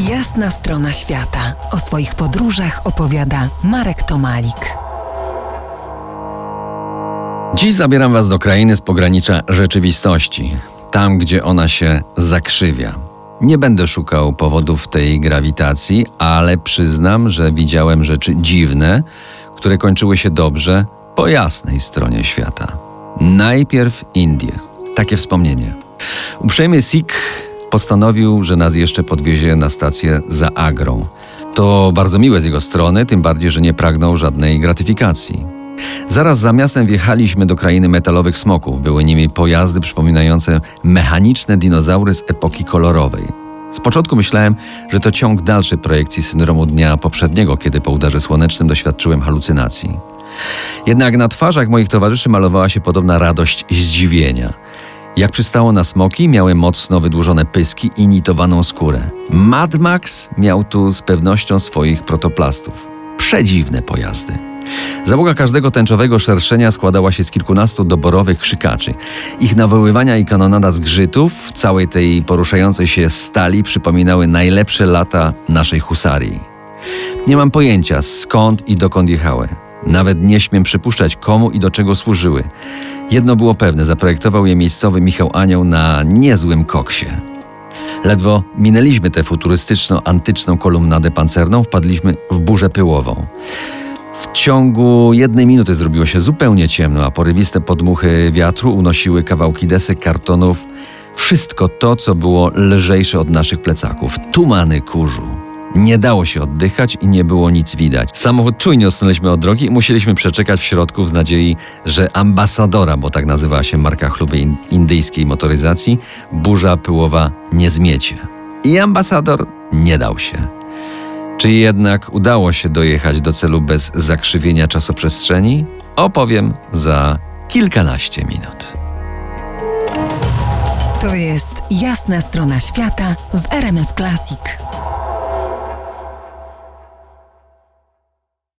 Jasna strona świata. O swoich podróżach opowiada Marek Tomalik. Dziś zabieram Was do krainy z pogranicza rzeczywistości, tam gdzie ona się zakrzywia. Nie będę szukał powodów tej grawitacji, ale przyznam, że widziałem rzeczy dziwne, które kończyły się dobrze po jasnej stronie świata. Najpierw Indie. Takie wspomnienie. Uprzejmy Sikh postanowił, że nas jeszcze podwiezie na stację za Agrą. To bardzo miłe z jego strony, tym bardziej, że nie pragnął żadnej gratyfikacji. Zaraz za miastem wjechaliśmy do krainy metalowych smoków. Były nimi pojazdy przypominające mechaniczne dinozaury z epoki kolorowej. Z początku myślałem, że to ciąg dalszej projekcji syndromu dnia poprzedniego, kiedy po udarze słonecznym doświadczyłem halucynacji. Jednak na twarzach moich towarzyszy malowała się podobna radość i zdziwienia. Jak przystało na smoki, miały mocno wydłużone pyski i nitowaną skórę. Mad Max miał tu z pewnością swoich protoplastów. Przedziwne pojazdy. Załoga każdego tęczowego szerszenia składała się z kilkunastu doborowych krzykaczy. Ich nawoływania i kanonada zgrzytów całej tej poruszającej się stali przypominały najlepsze lata naszej husarii. Nie mam pojęcia skąd i dokąd jechały. Nawet nie śmiem przypuszczać komu i do czego służyły. Jedno było pewne, zaprojektował je miejscowy Michał Anioł na niezłym koksie. Ledwo minęliśmy tę futurystyczno-antyczną kolumnadę pancerną, wpadliśmy w burzę pyłową. W ciągu jednej minuty zrobiło się zupełnie ciemno, a porywiste podmuchy wiatru unosiły kawałki desek, kartonów, wszystko to, co było lżejsze od naszych plecaków. Tumany kurzu. Nie dało się oddychać i nie było nic widać. Samochód czujnie odsunęliśmy od drogi i musieliśmy przeczekać w środku z nadziei, że ambasadora, bo tak nazywała się marka chluby indyjskiej motoryzacji, burza pyłowa nie zmiecie. I ambasador nie dał się. Czy jednak udało się dojechać do celu bez zakrzywienia czasoprzestrzeni? Opowiem za kilkanaście minut. To jest jasna strona świata w RMS Classic.